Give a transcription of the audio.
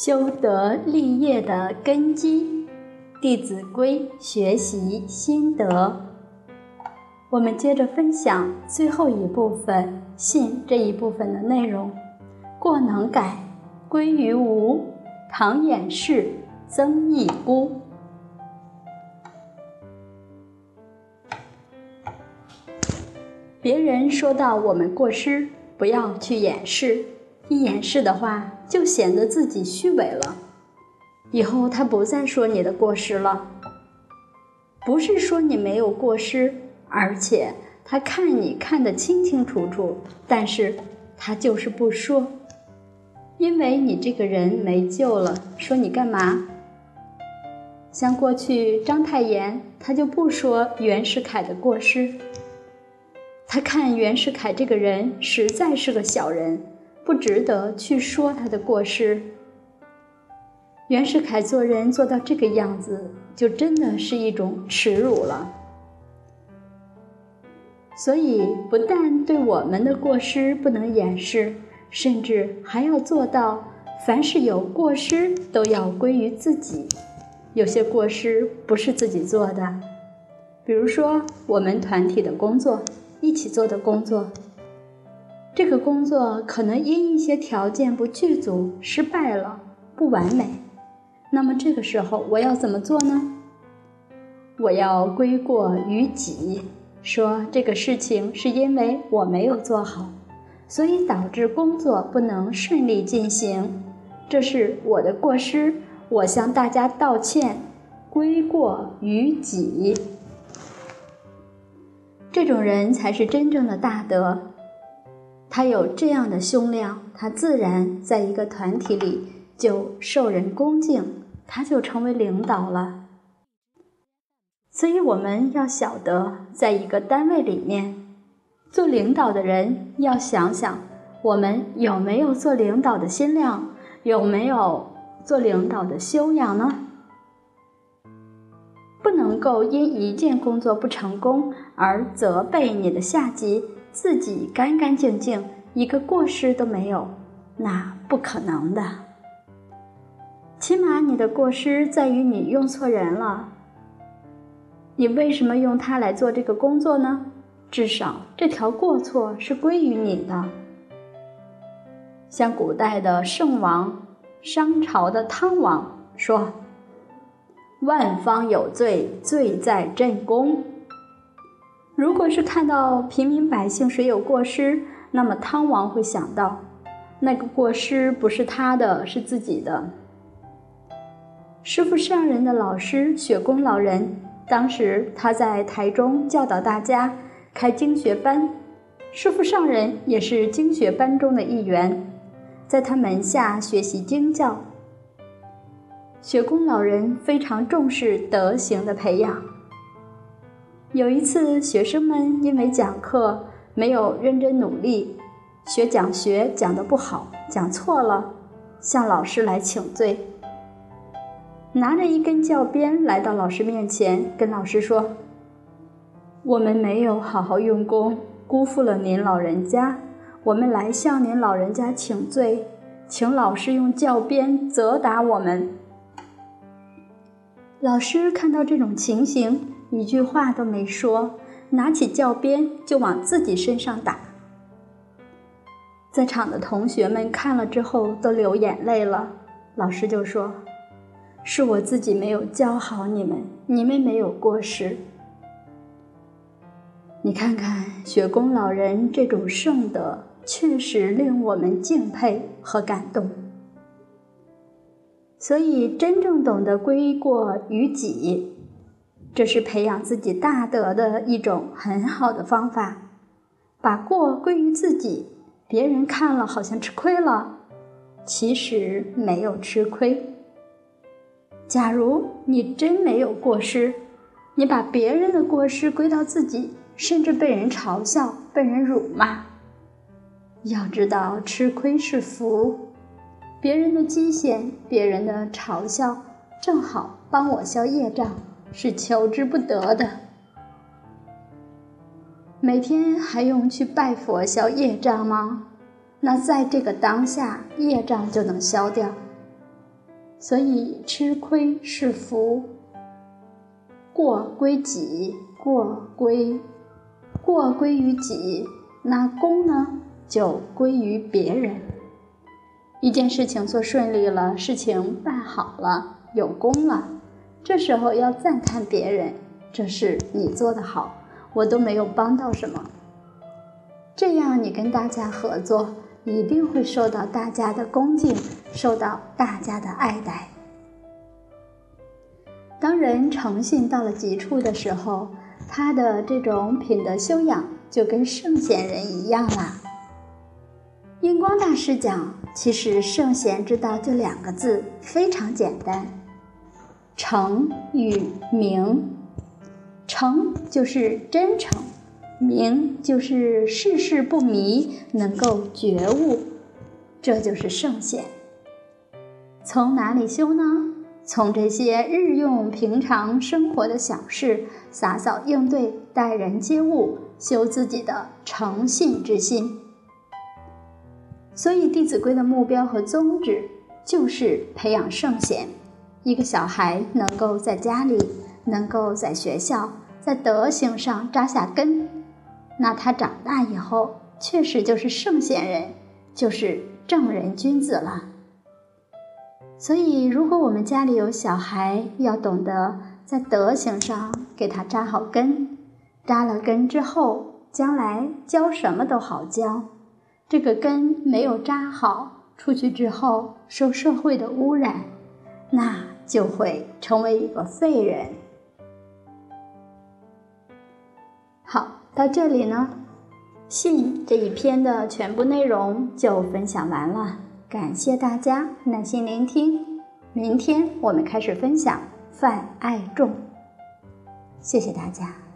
修德立业的根基，《弟子规》学习心得。我们接着分享最后一部分“信”这一部分的内容。过能改，归于无；唐掩饰，增益孤。别人说到我们过失，不要去掩饰。一掩饰的话，就显得自己虚伪了。以后他不再说你的过失了，不是说你没有过失，而且他看你看得清清楚楚，但是他就是不说，因为你这个人没救了。说你干嘛？像过去章太炎，他就不说袁世凯的过失，他看袁世凯这个人实在是个小人。不值得去说他的过失。袁世凯做人做到这个样子，就真的是一种耻辱了。所以，不但对我们的过失不能掩饰，甚至还要做到，凡是有过失都要归于自己。有些过失不是自己做的，比如说我们团体的工作，一起做的工作。这个工作可能因一些条件不具足失败了，不完美。那么这个时候我要怎么做呢？我要归过于己，说这个事情是因为我没有做好，所以导致工作不能顺利进行，这是我的过失，我向大家道歉，归过于己。这种人才是真正的大德。他有这样的胸量，他自然在一个团体里就受人恭敬，他就成为领导了。所以我们要晓得，在一个单位里面，做领导的人要想想，我们有没有做领导的心量，有没有做领导的修养呢？不能够因一件工作不成功而责备你的下级。自己干干净净，一个过失都没有，那不可能的。起码你的过失在于你用错人了。你为什么用他来做这个工作呢？至少这条过错是归于你的。像古代的圣王，商朝的汤王说：“万方有罪，罪在朕躬。”如果是看到平民百姓谁有过失，那么汤王会想到，那个过失不是他的，是自己的。师傅上人的老师雪公老人，当时他在台中教导大家开经学班，师傅上人也是经学班中的一员，在他门下学习经教。雪公老人非常重视德行的培养。有一次，学生们因为讲课没有认真努力，学讲学讲得不好，讲错了，向老师来请罪。拿着一根教鞭来到老师面前，跟老师说：“我们没有好好用功，辜负了您老人家，我们来向您老人家请罪，请老师用教鞭责打我们。”老师看到这种情形。一句话都没说，拿起教鞭就往自己身上打。在场的同学们看了之后都流眼泪了。老师就说：“是我自己没有教好你们，你们没有过失。你看看雪公老人这种圣德，确实令我们敬佩和感动。所以，真正懂得归过于己。”这是培养自己大德的一种很好的方法，把过归于自己，别人看了好像吃亏了，其实没有吃亏。假如你真没有过失，你把别人的过失归到自己，甚至被人嘲笑、被人辱骂，要知道吃亏是福，别人的讥嫌、别人的嘲笑，正好帮我消业障。是求之不得的。每天还用去拜佛消业障吗？那在这个当下，业障就能消掉。所以吃亏是福。过归己，过归过归于己，那功呢就归于别人。一件事情做顺利了，事情办好了，有功了，这时候要赞叹别人，这是你做的好，我都没有帮到什么。这样，你跟大家合作，一定会受到大家的恭敬，受到大家的爱戴。当人诚信到了极处的时候，他的这种品德修养就跟圣贤人一样啦。印光大师讲，其实圣贤之道就两个字，非常简单：诚与明。诚就是真诚。明就是世事不迷，能够觉悟，这就是圣贤。从哪里修呢？从这些日用平常生活的小事，洒扫应对，待人接物，修自己的诚信之心。所以，《弟子规》的目标和宗旨就是培养圣贤。一个小孩能够在家里，能够在学校，在德行上扎下根。那他长大以后，确实就是圣贤人，就是正人君子了。所以，如果我们家里有小孩，要懂得在德行上给他扎好根，扎了根之后，将来教什么都好教。这个根没有扎好，出去之后受社会的污染，那就会成为一个废人。好。到这里呢，信这一篇的全部内容就分享完了，感谢大家耐心聆听。明天我们开始分享泛爱众，谢谢大家。